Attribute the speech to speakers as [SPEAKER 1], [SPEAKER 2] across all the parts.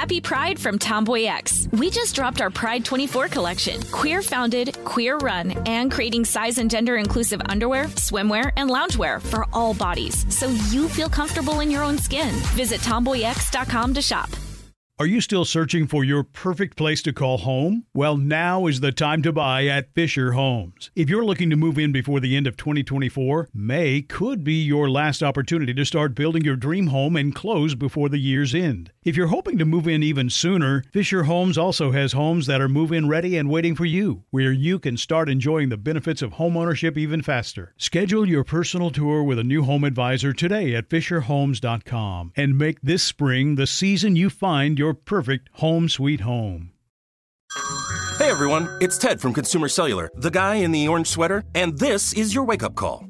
[SPEAKER 1] Happy Pride from Tomboy X. We just dropped our Pride 24 collection. Queer founded, queer run, and creating size and gender inclusive underwear, swimwear, and loungewear for all bodies so you feel comfortable in your own skin. Visit tomboyx.com to shop.
[SPEAKER 2] Are you still searching for your perfect place to call home? Well, now is the time to buy at Fisher Homes. If you're looking to move in before the end of 2024, May could be your last opportunity to start building your dream home and close before the year's end. If you're hoping to move in even sooner, Fisher Homes also has homes that are move in ready and waiting for you, where you can start enjoying the benefits of homeownership even faster. Schedule your personal tour with a new home advisor today at FisherHomes.com and make this spring the season you find your perfect home sweet home.
[SPEAKER 3] Hey everyone, it's Ted from Consumer Cellular, the guy in the orange sweater, and this is your wake up call.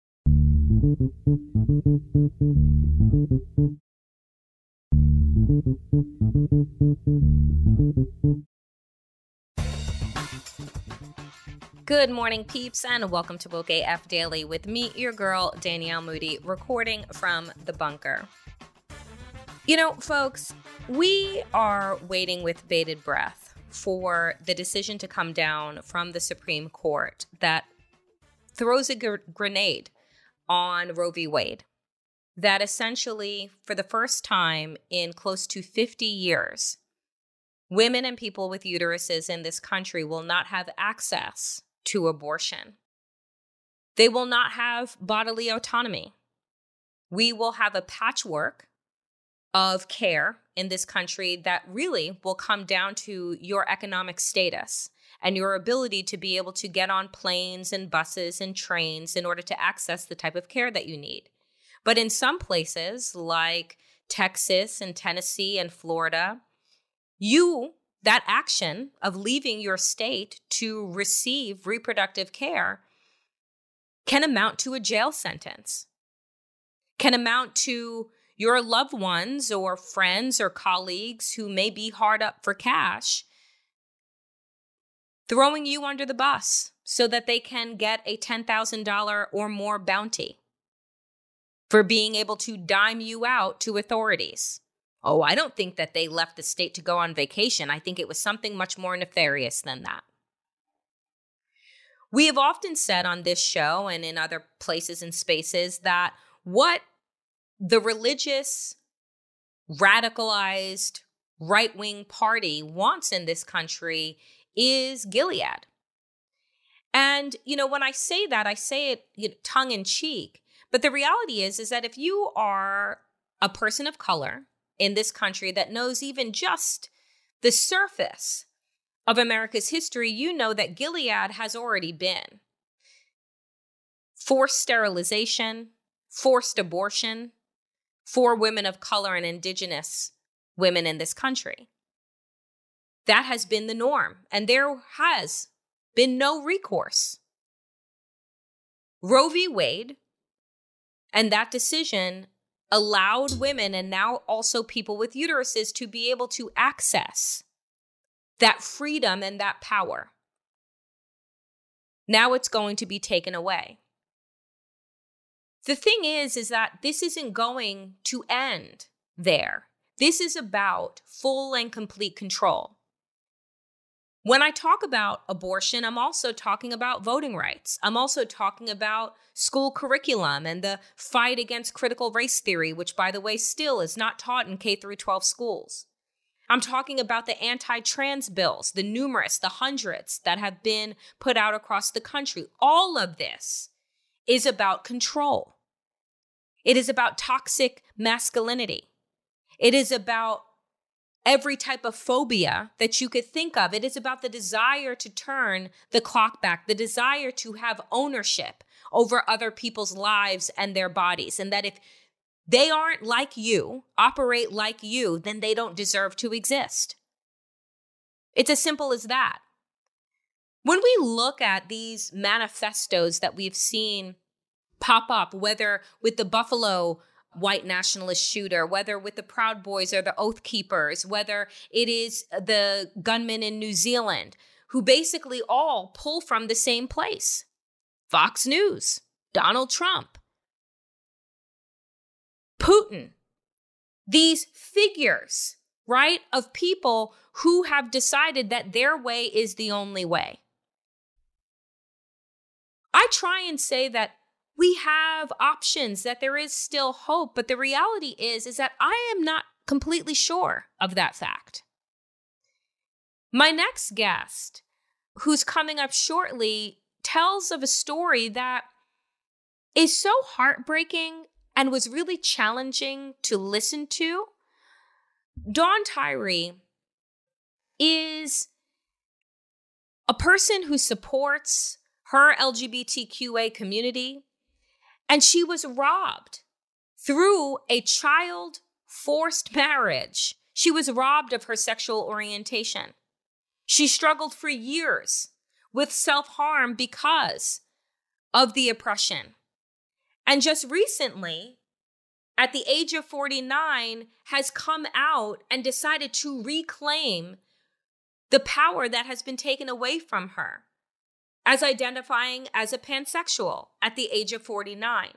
[SPEAKER 4] Good morning, peeps, and welcome to Woke AF Daily with me, your girl, Danielle Moody, recording from the bunker. You know, folks, we are waiting with bated breath for the decision to come down from the Supreme Court that throws a gr- grenade on Roe v. Wade. That essentially, for the first time in close to 50 years, women and people with uteruses in this country will not have access to abortion. They will not have bodily autonomy. We will have a patchwork of care in this country that really will come down to your economic status and your ability to be able to get on planes and buses and trains in order to access the type of care that you need. But in some places, like Texas and Tennessee and Florida, you, that action of leaving your state to receive reproductive care, can amount to a jail sentence, can amount to your loved ones or friends or colleagues who may be hard up for cash throwing you under the bus so that they can get a $10,000 or more bounty for being able to dime you out to authorities. Oh, I don't think that they left the state to go on vacation. I think it was something much more nefarious than that. We have often said on this show and in other places and spaces that what the religious, radicalized, right wing party wants in this country is Gilead. And, you know, when I say that, I say it you know, tongue in cheek. But the reality is, is that if you are a person of color in this country that knows even just the surface of America's history, you know that Gilead has already been forced sterilization, forced abortion for women of color and indigenous women in this country that has been the norm, and there has been no recourse. Roe v. Wade and that decision allowed women and now also people with uteruses to be able to access that freedom and that power. Now it's going to be taken away. The thing is is that this isn't going to end there. This is about full and complete control. When I talk about abortion, I'm also talking about voting rights. I'm also talking about school curriculum and the fight against critical race theory, which by the way still is not taught in K through 12 schools. I'm talking about the anti-trans bills, the numerous, the hundreds that have been put out across the country. All of this is about control. It is about toxic masculinity. It is about every type of phobia that you could think of. It is about the desire to turn the clock back, the desire to have ownership over other people's lives and their bodies. And that if they aren't like you, operate like you, then they don't deserve to exist. It's as simple as that. When we look at these manifestos that we've seen pop up, whether with the Buffalo white nationalist shooter, whether with the Proud Boys or the Oath Keepers, whether it is the gunmen in New Zealand, who basically all pull from the same place Fox News, Donald Trump, Putin, these figures, right, of people who have decided that their way is the only way. I try and say that we have options, that there is still hope, but the reality is is that I am not completely sure of that fact. My next guest, who's coming up shortly, tells of a story that is so heartbreaking and was really challenging to listen to. Dawn Tyree is a person who supports her LGBTQA community, and she was robbed through a child forced marriage. She was robbed of her sexual orientation. She struggled for years with self harm because of the oppression. And just recently, at the age of 49, has come out and decided to reclaim the power that has been taken away from her as identifying as a pansexual at the age of 49.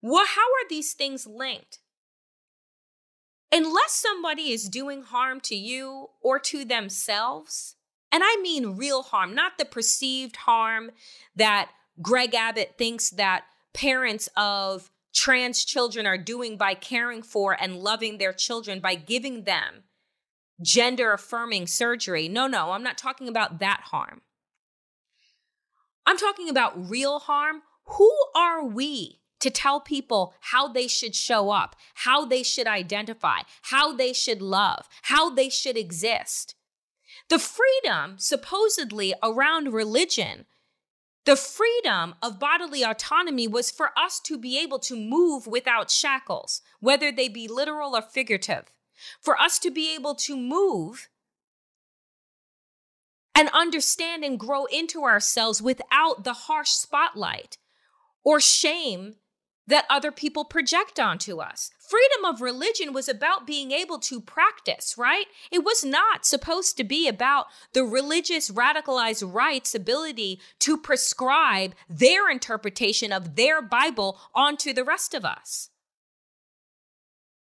[SPEAKER 4] Well, how are these things linked? Unless somebody is doing harm to you or to themselves, and I mean real harm, not the perceived harm that Greg Abbott thinks that parents of trans children are doing by caring for and loving their children by giving them gender affirming surgery. No, no, I'm not talking about that harm. I'm talking about real harm. Who are we to tell people how they should show up, how they should identify, how they should love, how they should exist? The freedom supposedly around religion the freedom of bodily autonomy was for us to be able to move without shackles, whether they be literal or figurative, for us to be able to move and understand and grow into ourselves without the harsh spotlight or shame that other people project onto us. Freedom of religion was about being able to practice, right? It was not supposed to be about the religious radicalized right's ability to prescribe their interpretation of their Bible onto the rest of us.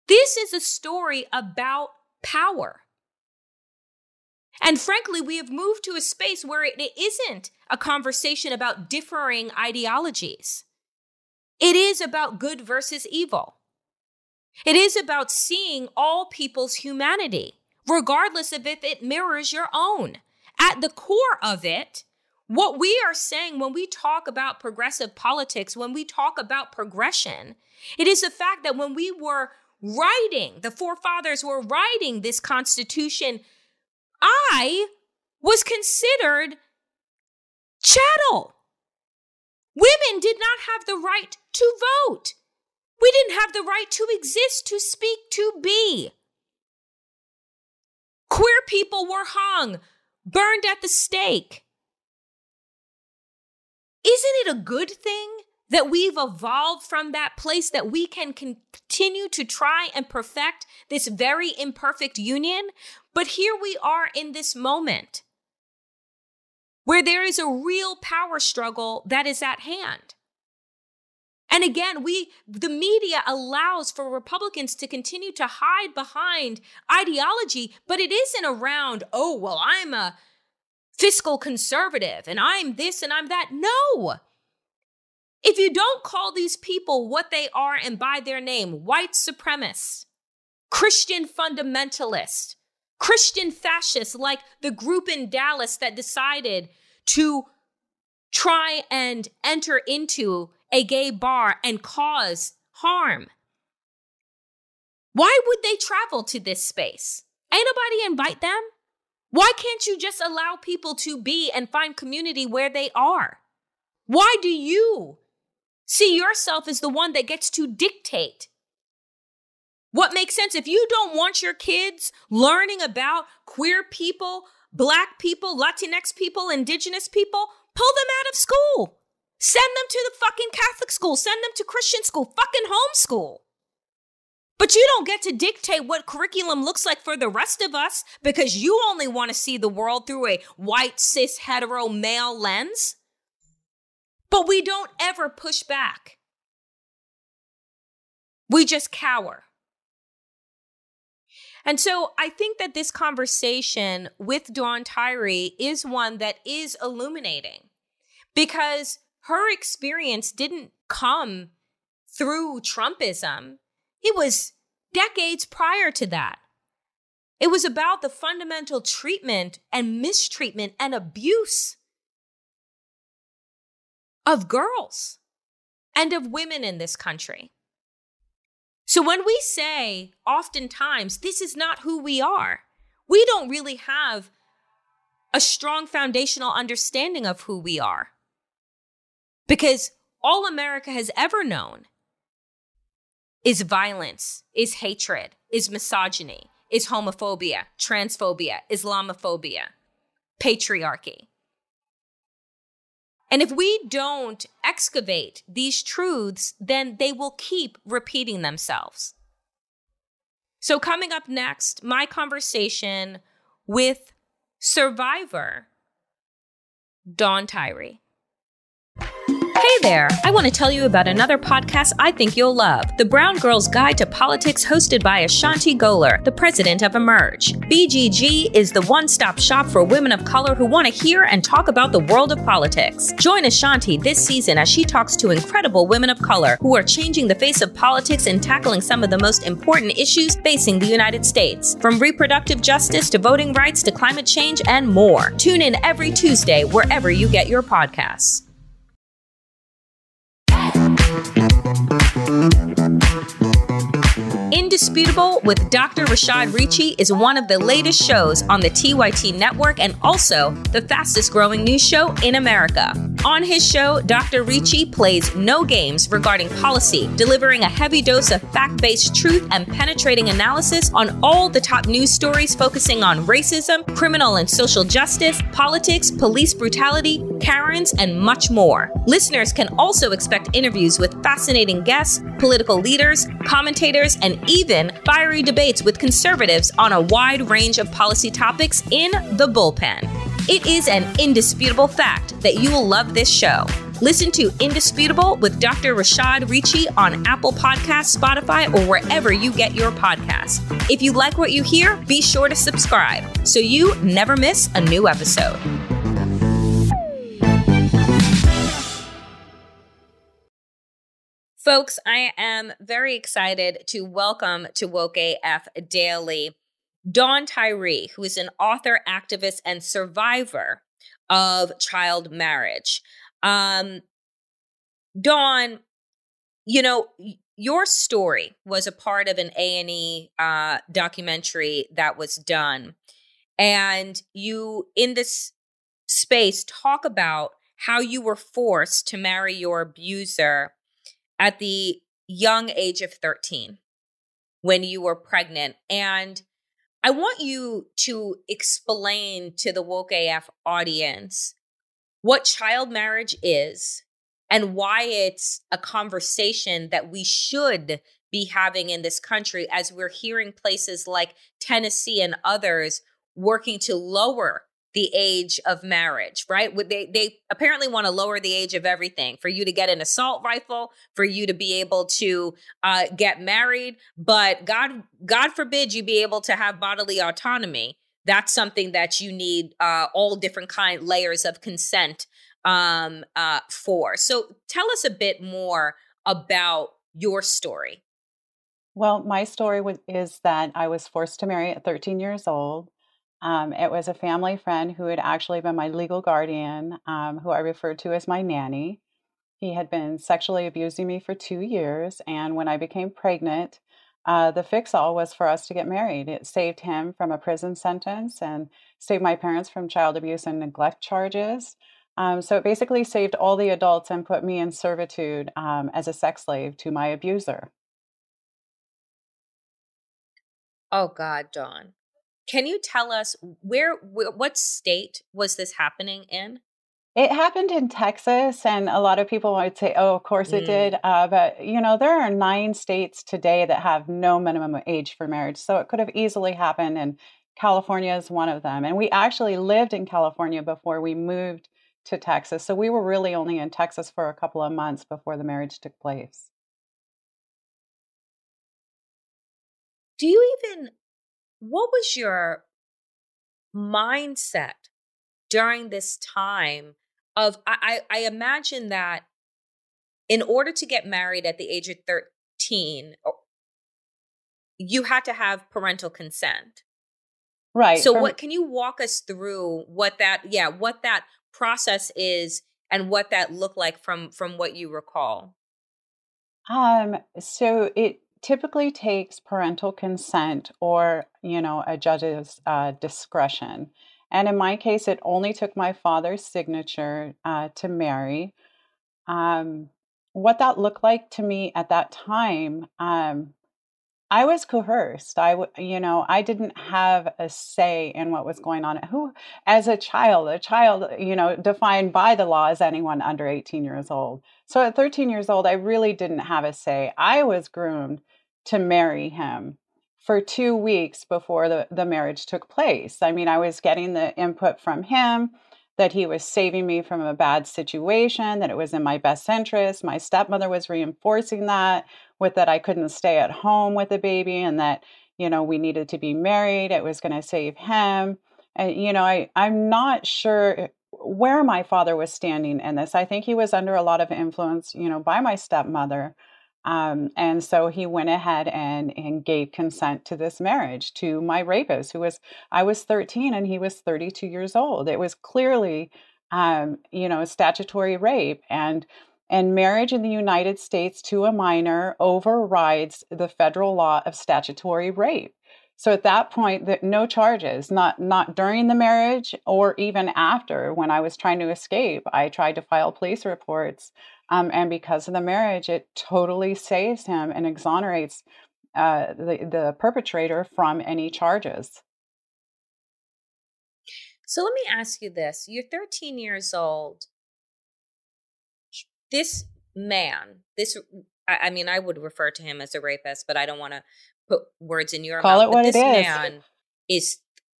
[SPEAKER 4] This is a story about power. And frankly, we have moved to a space where it isn't a conversation about differing ideologies. It is about good versus evil. It is about seeing all people's humanity, regardless of if it mirrors your own. At the core of it, what we are saying when we talk about progressive politics, when we talk about progression, it is the fact that when we were writing, the forefathers were writing this Constitution, I was considered chattel. Women did not have the right to vote. We didn't have the right to exist, to speak, to be. Queer people were hung, burned at the stake. Isn't it a good thing that we've evolved from that place that we can continue to try and perfect this very imperfect union? But here we are in this moment where there is a real power struggle that is at hand. And again, we the media allows for Republicans to continue to hide behind ideology, but it isn't around, oh, well, I'm a fiscal conservative and I'm this and I'm that. No. If you don't call these people what they are and by their name, white supremacists, Christian fundamentalists, Christian fascists like the group in Dallas that decided to try and enter into a gay bar and cause harm. Why would they travel to this space? Ain't nobody invite them? Why can't you just allow people to be and find community where they are? Why do you see yourself as the one that gets to dictate what makes sense? If you don't want your kids learning about queer people black people, Latinx people, indigenous people, pull them out of school. Send them to the fucking Catholic school, send them to Christian school, fucking homeschool. But you don't get to dictate what curriculum looks like for the rest of us because you only want to see the world through a white, cis, hetero, male lens. But we don't ever push back. We just cower. And so I think that this conversation with Dawn Tyree is one that is illuminating because her experience didn't come through Trumpism. It was decades prior to that. It was about the fundamental treatment and mistreatment and abuse of girls and of women in this country. So when we say oftentimes this is not who we are, we don't really have a strong foundational understanding of who we are. Because all America has ever known is violence, is hatred, is misogyny, is homophobia, transphobia, Islamophobia, patriarchy. And if we don't excavate these truths, then they will keep repeating themselves. So, coming up next, my conversation with survivor Dawn Tyree. Hey there! I want to tell you about another podcast I think you'll love The Brown Girl's Guide to Politics, hosted by Ashanti Gholar, the president of Emerge. BGG is the one stop shop for women of color who want to hear and talk about the world of politics. Join Ashanti this season as she talks to incredible women of color who are changing the face of politics and tackling some of the most important issues facing the United States, from reproductive justice to voting rights to climate change and more. Tune in every Tuesday wherever you get your podcasts. Thank you. Indisputable with Dr. Rashad Richey is one of the latest shows on the TYT network and also the fastest growing news show in America. On his show, Dr. Richey plays no games regarding policy, delivering a heavy dose of fact based truth and penetrating analysis on all the top news stories focusing on racism, criminal and social justice, politics, police brutality, Karens, and much more. Listeners can also expect interviews with fascinating guests, political leaders, commentators, and even fiery debates with conservatives on a wide range of policy topics in the bullpen. It is an indisputable fact that you will love this show. Listen to Indisputable with Dr. Rashad Richey on Apple Podcasts, Spotify, or wherever you get your podcasts. If you like what you hear, be sure to subscribe so you never miss a new episode. Folks, I am very excited to welcome to Woke AF Daily Dawn Tyree, who is an author, activist, and survivor of child marriage. Um, Dawn, you know, your story was a part of an A&E uh, documentary that was done. And you, in this space, talk about how you were forced to marry your abuser at the young age of 13 when you were pregnant. And I want you to explain to the Woke AF audience what child marriage is and why it's a conversation that we should be having in this country as we're hearing places like Tennessee and others working to lower the age of marriage, right? They they apparently want to lower the age of everything for you to get an assault rifle, for you to be able to uh, get married, but God God forbid you be able to have bodily autonomy. That's something that you need uh, all different kind layers of consent um, uh, for. So tell us a bit more about your story.
[SPEAKER 5] Well, my story is that I was forced to marry at 13 years old. Um, it was a family friend who had actually been my legal guardian, um, who I referred to as my nanny. He had been sexually abusing me for two years, and when I became pregnant, uh, the fix all was for us to get married. It saved him from a prison sentence and saved my parents from child abuse and neglect charges. Um, so it basically saved all the adults and put me in servitude um, as a sex slave to my abuser.
[SPEAKER 4] Oh God, Dawn. Can you tell us where, where what state was this happening in?
[SPEAKER 5] It happened in Texas, and a lot of people might say, "Oh, of course it
[SPEAKER 4] Mm.
[SPEAKER 5] did." Uh, but you know, there are nine states today that have no minimum age for marriage, so it could have easily happened. And California is one of them. And we actually lived in California before we moved to Texas, so we were really only in Texas for a couple of months before the marriage took place.
[SPEAKER 4] Do you even what was your mindset during this time of I, I imagine that in order to get married at the age of 13 you had to have parental consent.
[SPEAKER 5] Right.
[SPEAKER 4] So
[SPEAKER 5] from-
[SPEAKER 4] what can you walk us through what that yeah, what that process is and what that looked like from from what you recall?
[SPEAKER 5] Um, so it typically takes parental consent or, you know, a judge's uh, discretion. And in my case, it only took my father's signature uh, to marry. Um, what that looked like to me at that time, um, I was coerced. I, you know, I didn't have a say in what was going on. Who, as a child, a child, uh, you know, defined by the law as anyone under 18 years old. So at 13 years old, I really didn't have a say. I was groomed to marry him for two weeks before the, the marriage took place. I mean, I was getting the input from him that he was saving me from a bad situation, that it was in my best interest. My stepmother was reinforcing that with that I couldn't stay at home with the baby and that, you know, we needed to be married. It was going to save him. And, you know, I, I'm not sure where my father was standing in this. I think he was under a lot of influence, you know, by my stepmother. Um, and so he went ahead and, and gave consent to this marriage to my rapist, who was, I was 13 and he was 32 years old. It was clearly, um, you know, statutory rape. And and marriage in the United States to a minor overrides the federal law of statutory rape. So at that point, no charges, not not during the marriage or even after. When I was trying to escape, I tried to file police reports, um, and because of the marriage, it totally saves him and exonerates uh, the the perpetrator from any charges.
[SPEAKER 4] So let me ask you this. You're 13 years old. This man, this I I mean, I would refer to him as a rapist, but I don't want to put words in your
[SPEAKER 5] Call
[SPEAKER 4] mouth.
[SPEAKER 5] it what it
[SPEAKER 4] this
[SPEAKER 5] is.
[SPEAKER 4] man is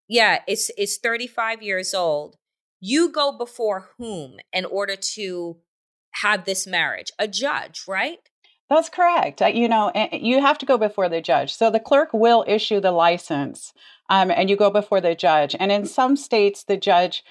[SPEAKER 4] yeah, it's, is 35 years old. You go before whom in order to have this marriage? A judge, right?
[SPEAKER 5] That's correct. Uh, You know, you have to go before the judge. So the clerk will issue the license, um, and you go before the judge. And in some states, the judge,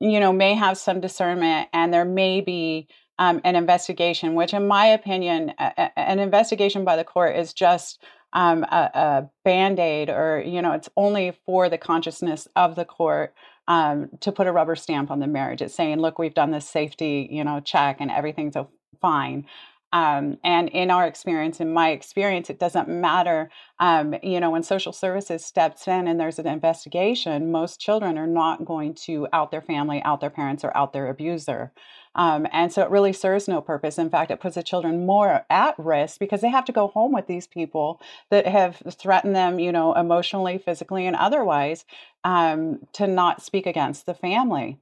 [SPEAKER 5] you know, may have some discernment, and there may be um, an investigation. Which, in my opinion, a- an investigation by the court is just um, a, a band aid, or you know, it's only for the consciousness of the court. Um, to put a rubber stamp on the marriage, it's saying, "Look, we've done this safety, you know, check, and everything's fine." Um, and in our experience, in my experience, it doesn't matter. Um, you know, when social services steps in and there's an investigation, most children are not going to out their family, out their parents, or out their abuser. Um, and so it really serves no purpose. In fact, it puts the children more at risk because they have to go home with these people that have threatened them, you know, emotionally, physically, and otherwise, um, to not speak against the family.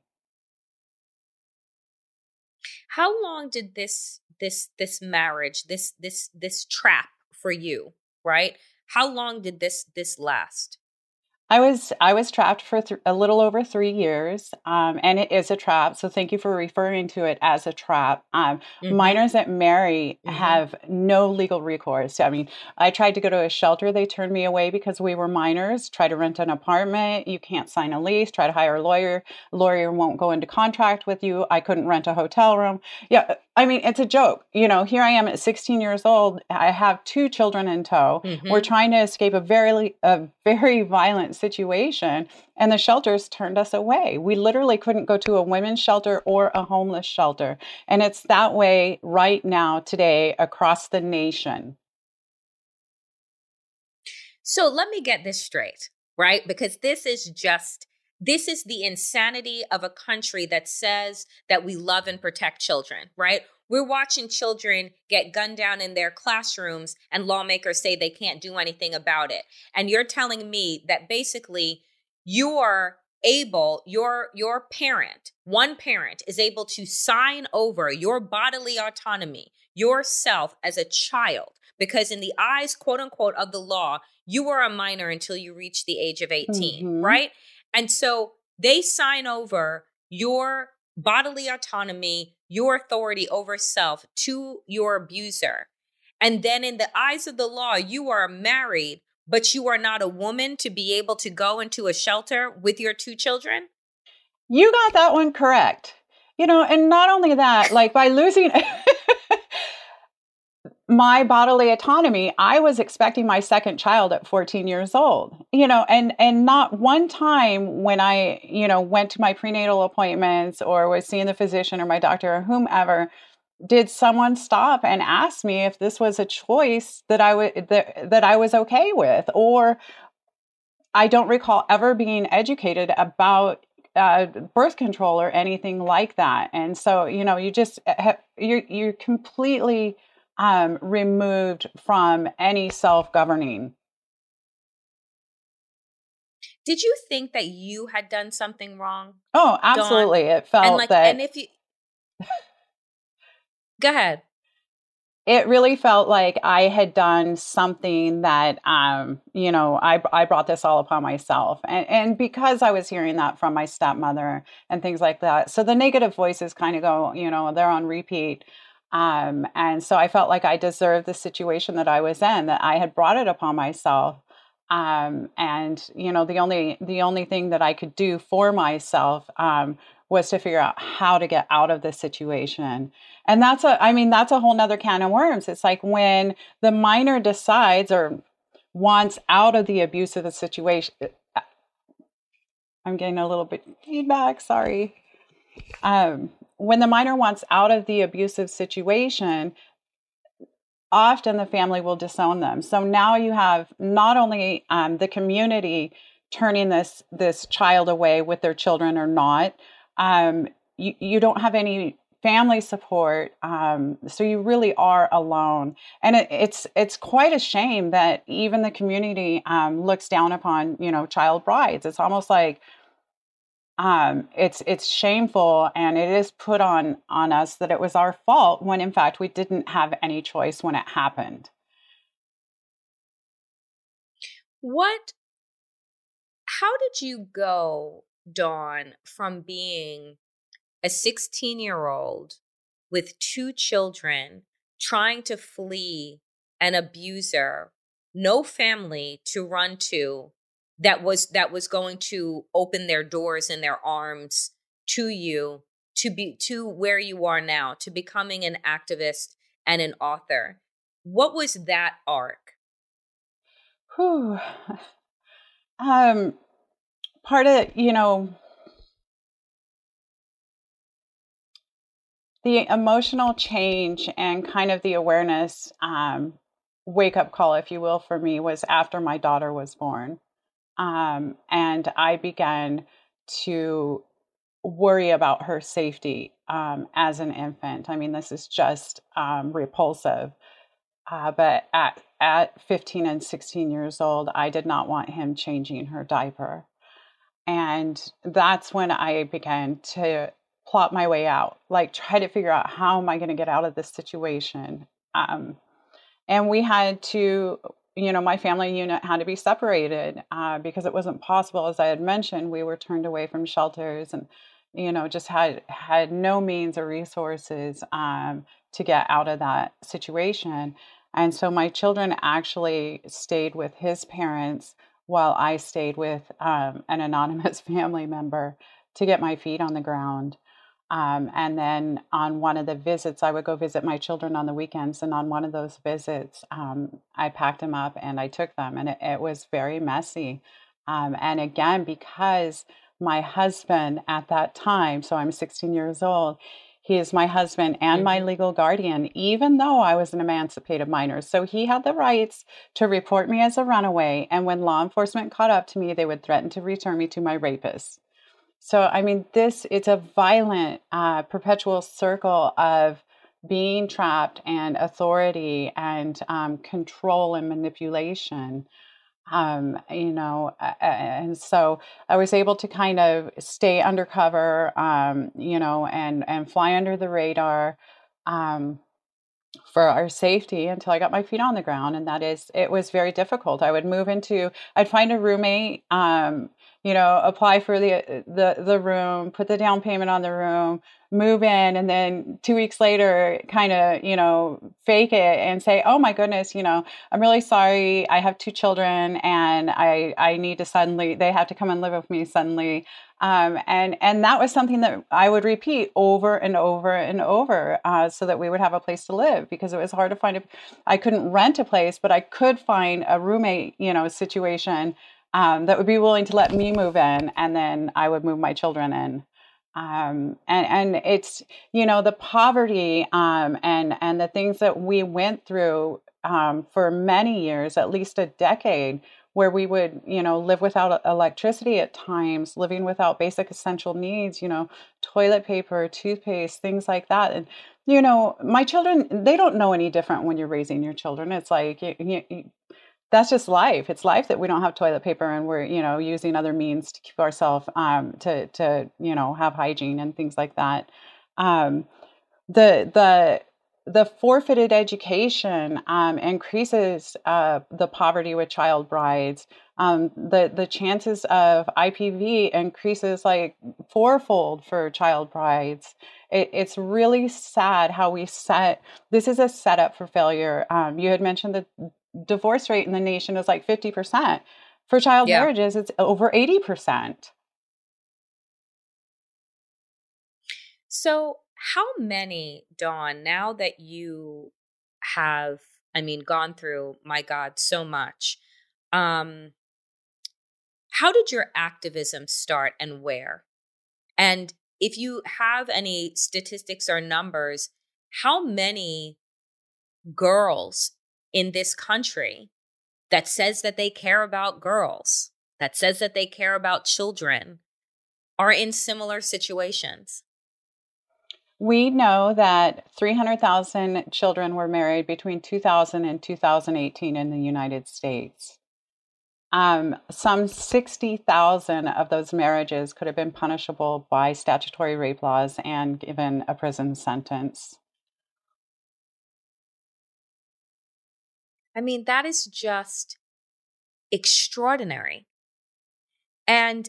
[SPEAKER 4] How long did this this this marriage, this this this trap for you, right? How long did this this last?
[SPEAKER 5] I was I was trapped for th- a little over three years, um, and it is a trap. So thank you for referring to it as a trap. Um,
[SPEAKER 4] Mhm.
[SPEAKER 5] Minors that marry
[SPEAKER 4] Mhm.
[SPEAKER 5] have no legal recourse. I mean, I tried to go to a shelter; they turned me away because we were minors. Try to rent an apartment, you can't sign a lease. Try to hire a lawyer, lawyer won't go into contract with you. I couldn't rent a hotel room. Yeah, I mean, it's a joke. You know, here I am at 16 years old. I have two children in tow.
[SPEAKER 4] Mhm.
[SPEAKER 5] We're trying to escape a very a very violent situation and the shelters turned us away. We literally couldn't go to a women's shelter or a homeless shelter. And it's that way right now today across the nation.
[SPEAKER 4] So let me get this straight, right? Because this is just this is the insanity of a country that says that we love and protect children, right? We're watching children get gunned down in their classrooms and lawmakers say they can't do anything about it. And you're telling me that basically you are able your your parent one parent is able to sign over your bodily autonomy yourself as a child because in the eyes quote unquote of the law you are a minor until you reach the age of 18
[SPEAKER 5] Mhm.
[SPEAKER 4] right and so they sign over your bodily autonomy your authority over self to your abuser and then in the eyes of the law you are married but you are not a woman to be able to go into a shelter with your two children
[SPEAKER 5] You got that one correct. You know, and not only that, like by losing my bodily autonomy, I was expecting my second child at 14 years old. You know, and and not one time when I, you know, went to my prenatal appointments or was seeing the physician or my doctor or whomever did someone stop and ask me if this was a choice that I would that, that I was okay with or I don't recall ever being educated about uh, birth control or anything like that. And so, you know, you just ha- you're you're completely um, removed from any self governing.
[SPEAKER 4] did you think that you had done something wrong
[SPEAKER 5] Oh, absolutely! It felt
[SPEAKER 4] and like
[SPEAKER 5] that
[SPEAKER 4] and if you go ahead
[SPEAKER 5] it really felt like I had done something that, um, you know, I, I brought this all upon myself. And, and because I was hearing that from my stepmother and things like that. So the negative voices kind of go, you know, they're on repeat. Um, and so I felt like I deserved the situation that I was in, that I had brought it upon myself. Um, and you know, the only the only thing that I could do for myself um, was to figure out how to get out of this situation. And that's a i mean that's a whole nother can of worms. It's like when the minor decides or wants out of the abuse of the situation uh, i'm getting a little bit feedback sorry. Um, when the minor wants out of the abusive situation often the family will disown them. So now you have not only um, the community turning this this child away with their children or not um, you, you don't have any family support um, so you really are alone. And it, it's it's quite a shame that even the community um, looks down upon you know child brides. It's almost like um, it's it's shameful and it is put on on us that it was our fault when in fact we didn't have any choice when it happened.
[SPEAKER 4] What how did you go dawn from being a 16 year old with two children trying to flee an abuser no family to run to that was that was going to open their doors and their arms to you to be to where you are now to becoming an activist and an author what was that arc
[SPEAKER 5] Whew. um part of you know the emotional change and kind of the awareness um, wake up call, if you will, for me was after my daughter was born. Um, and I began to worry about her safety um, as an infant. I mean, this is just um, repulsive. Uh, but at, at 15 and 16 years old, I did not want him changing her diaper. And that's when I began to plot my way out, like try to figure out how am I going to get out of this situation. Um, and we had to, you know, my family unit had to be separated uh, because it wasn't possible. As I had mentioned, we were turned away from shelters and, you know, just had had no means or resources um, to get out of that situation. And so my children actually stayed with his parents while I stayed with um, an anonymous family member to get my feet on the ground. Um, and then on one of the visits, I would go visit my children on the weekends. And on one of those visits, um, I packed them up and I took them, and it, it was very messy. Um, and again, because my husband at that time, so I'm 16 years old, he is my husband and my legal guardian, even though I was an emancipated minor. So he had the rights to report me as a runaway. And when law enforcement caught up to me, they would threaten to return me to my rapist. So, I mean, this it's a violent, uh, perpetual circle of being trapped and authority and um, control and manipulation. Um, you know, and so I was able to kind of stay undercover, um, you know, and and fly under the radar. Um, for our safety until I got my feet on the ground. And that is, it was very difficult. I would move into, I'd find a roommate, um, you know, apply for the the the room, put the down payment on the room, move in, and then two weeks later, kind of, you know, fake it and say, "Oh my goodness, you know, I'm really sorry. I have two children, and I I need to suddenly they have to come and live with me suddenly." Um, and and that was something that I would repeat over and over and over, uh, so that we would have a place to live because it was hard to find a. I couldn't rent a place, but I could find a roommate, you know, situation um, that would be willing to let me move in, and then I would move my children in. Um, and and it's you know the poverty um, and and the things that we went through um, for many years, at least a decade, where we would, you know, live without electricity at times, living without basic essential needs, you know, toilet paper, toothpaste, things like that. And, you know, my children, they don't know any different when you're raising your children. It's like, you, you, that's just life. It's life that we don't have toilet paper and we're, you know, using other means to keep ourselves, um, to, to, you know, have hygiene and things like that. Um, the, the, the forfeited education um, increases uh, the poverty with child brides. Um, the the chances of IPV increases like fourfold for child brides. It, it's really sad how we set this is a setup for failure. Um, you had mentioned the divorce rate in the nation is like fifty percent. For child yeah. marriages, it's over eighty percent.
[SPEAKER 4] So how many, Dawn, now that you have, I mean, gone through, my God, so much, um, how did your activism start and where? And if you have any statistics or numbers, how many girls in this country that says that they care about girls, that says that they care about children, are in similar situations?
[SPEAKER 5] We know that 300,000 children were married between 2000 and 2018 in the United States. Um, some 60,000 of those marriages could have been punishable by statutory rape laws and given a prison sentence.
[SPEAKER 4] I mean, that is just extraordinary. And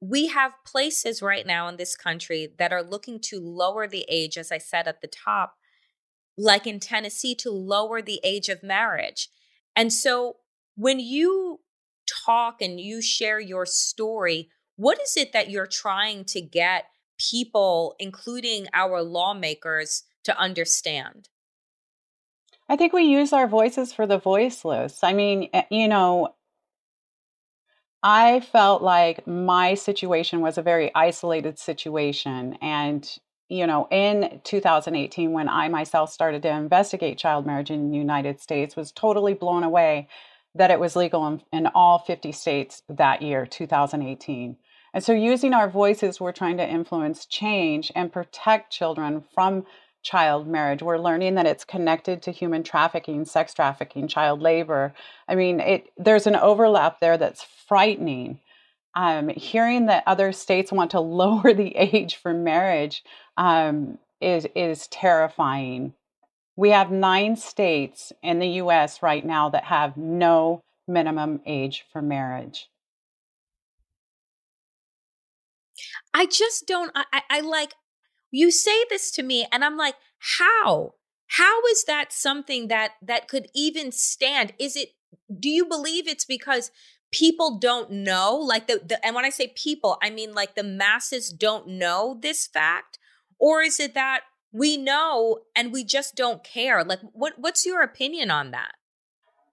[SPEAKER 4] we have places right now in this country that are looking to lower the age, as I said at the top, like in Tennessee, to lower the age of marriage. And so when you talk and you share your story, what is it that you're trying to get people, including our lawmakers, to understand?
[SPEAKER 5] I think we use our voices for the voiceless. I mean, eh, you know, I felt like my situation was a very isolated situation. And, you know, in 2018, when I myself started to investigate child marriage in the United States, was totally blown away that it was legal in, in all 50 states that year, 2018. And so, using our voices, we're trying to influence change and protect children from child marriage. We're learning that it's connected to human trafficking, sex trafficking, child labor. I mean, it there's an overlap there that's frightening. Um, hearing that other states want to lower the age for marriage um, is is terrifying. We have nine states in the U.S. right now that have no minimum age for marriage.
[SPEAKER 4] I just don't. I, I like you say this to me and i'm like how? How is that something that that could even stand? Is it do you believe it's because people don't know? Like the, the and when i say people i mean like the masses don't know this fact? Or is it that we know and we just don't care? Like what what's your opinion on that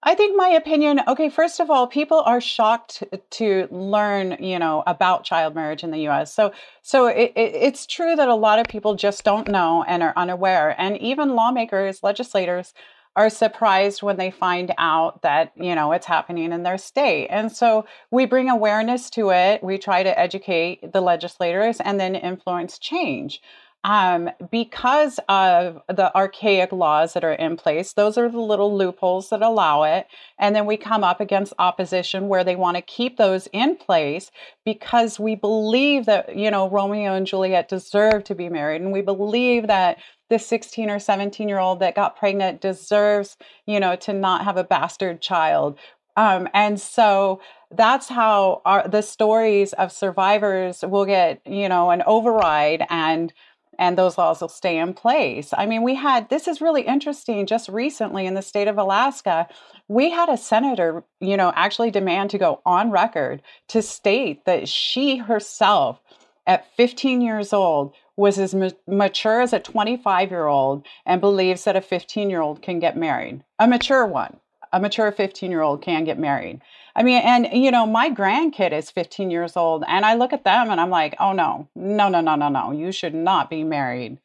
[SPEAKER 5] I think my opinion, okay, first of all, people are shocked to learn, you know, about child marriage in the US. So so it, it, it's true that a lot of people just don't know and are unaware. And even lawmakers, legislators are surprised when they find out that, you know, it's happening in their state. And so we bring awareness to it. We try to educate the legislators and then influence change. Um, because of the archaic laws that are in place. Those are the little loopholes that allow it. And then we come up against opposition where they want to keep those in place because we believe that, you know, Romeo and Juliet deserve to be married. And we believe that the 16 or 17 year old that got pregnant deserves, you know, to not have a bastard child. Um, and so that's how our, the stories of survivors will get, you know, an override and and those laws will stay in place. I mean, we had this is really interesting. Just recently in the state of Alaska, we had a senator, you know, actually demand to go on record to state that she herself, at 15 years old, was as ma- mature as a 25 year old and believes that a 15 year old can get married, a mature one a mature 15 year old can get married. I mean, and you know, my grandkid is 15 years old, and I look at them and I'm like, oh no, no, no, no, no, no, you should not be married.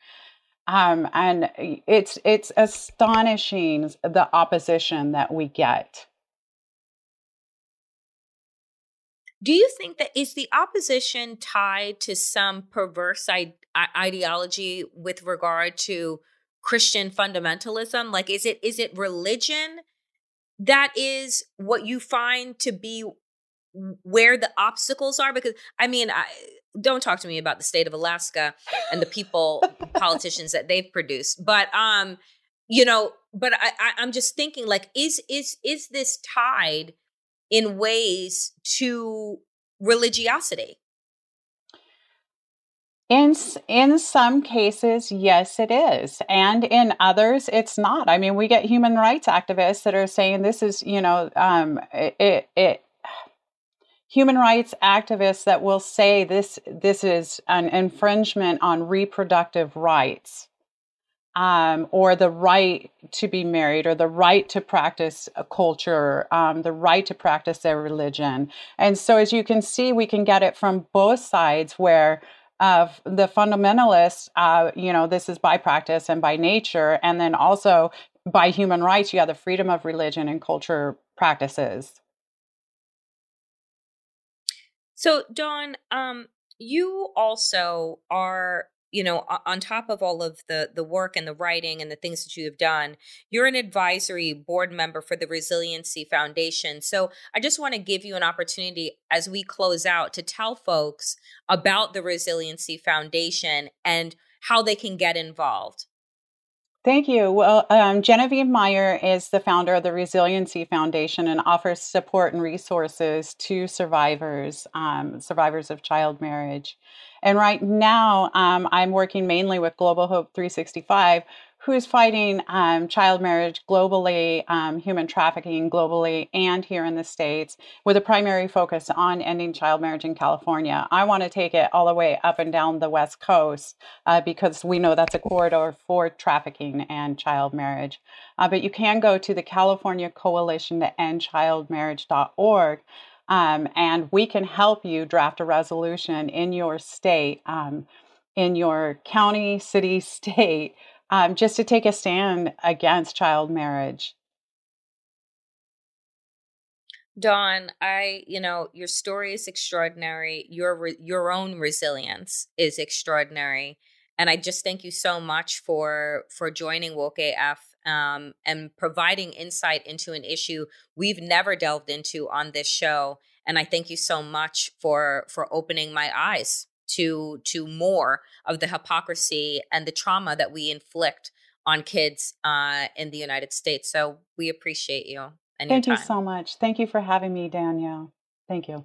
[SPEAKER 5] Um, and it's it's astonishing the opposition that we get.
[SPEAKER 4] Do you think that is the opposition tied to some perverse I- ideology with regard to Christian fundamentalism? Like, is it is it religion that is what you find to be where the obstacles are because i mean I, don't talk to me about the state of alaska and the people politicians that they've produced but um you know but I, I i'm just thinking like is is is this tied in ways to religiosity
[SPEAKER 5] in in some cases, yes, it is, and in others, it's not. I mean, we get human rights activists that are saying this is, you know, um, it, it human rights activists that will say this this is an infringement on reproductive rights um, or the right to be married or the right to practice a culture um, the right to practice their religion and so as you can see we can get it from both sides where of the fundamentalists, uh, you know, this is by practice and by nature, and then also by human rights, you have the freedom of religion and culture practices.
[SPEAKER 4] So, Dawn, um, you also are you know on top of all of the the work and the writing and the things that you have done you're an advisory board member for the resiliency foundation. So i just want to give you an opportunity as we close out to tell folks about the resiliency foundation and how they can get involved
[SPEAKER 5] Thank you. Well, um, Genevieve Meyer is the founder of the Resiliency Foundation and offers support and resources to survivors, um, survivors of child marriage. And right now, um, I'm working mainly with Global Hope 365, who is fighting um, child marriage globally, um, human trafficking globally, and here in the States, with a primary focus on ending child marriage in California. I want to take it all the way up and down the West Coast uh, because we know that's a corridor for trafficking and child marriage. Uh, but you can go to the California Coalition to End Child Marriage.org. Um, and we can help you draft a resolution in your state, um, in your county, city, state, um, just to take a stand against child marriage.
[SPEAKER 4] Dawn, I, you know, your story is extraordinary. Your re- your own resilience is extraordinary, and I just thank you so much for for joining Woke AF um, and providing insight into an issue we've never delved into on this show. And I thank you so much for for opening my eyes to to more of the hypocrisy and the trauma that we inflict on kids uh, in the United States. So we appreciate you.
[SPEAKER 5] Thank you so much. Thank you for having me, Danielle. Thank you.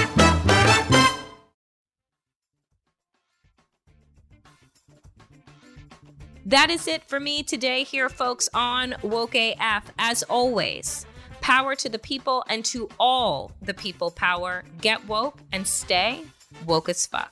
[SPEAKER 4] That is it for me today, here, folks, on Woke AF. As always, power to the people and to all the people power. Get woke and stay woke as fuck.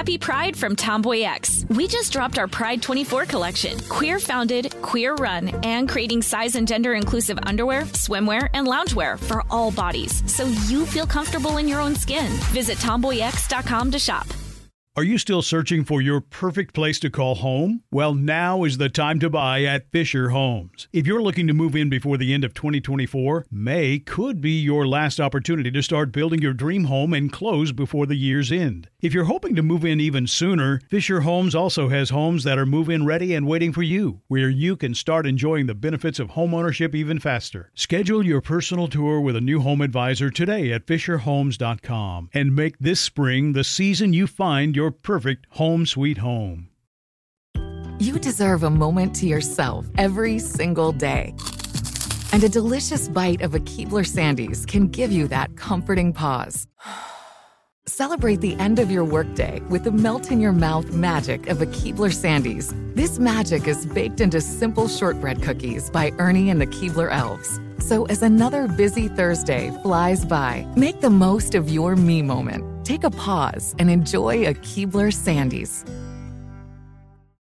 [SPEAKER 1] Happy Pride from Tomboy X. We just dropped our Pride 24 collection. Queer founded, queer run, and creating size and gender inclusive underwear, swimwear, and loungewear for all bodies so you feel comfortable in your own skin. Visit tomboyx.com to shop.
[SPEAKER 2] Are you still searching for your perfect place to call home? Well, now is the time to buy at Fisher Homes. If you're looking to move in before the end of 2024, May could be your last opportunity to start building your dream home and close before the year's end. If you're hoping to move in even sooner, Fisher Homes also has homes that are move in ready and waiting for you, where you can start enjoying the benefits of homeownership even faster. Schedule your personal tour with a new home advisor today at FisherHomes.com and make this spring the season you find your perfect home sweet home.
[SPEAKER 6] You deserve a moment to yourself every single day. And a delicious bite of a Keebler Sandies can give you that comforting pause. Celebrate the end of your workday with the melt in your mouth magic of a Keebler Sandies. This magic is baked into simple shortbread cookies by Ernie and the Keebler Elves. So as another busy Thursday flies by, make the most of your me moment. Take a pause and enjoy a Keebler Sandies.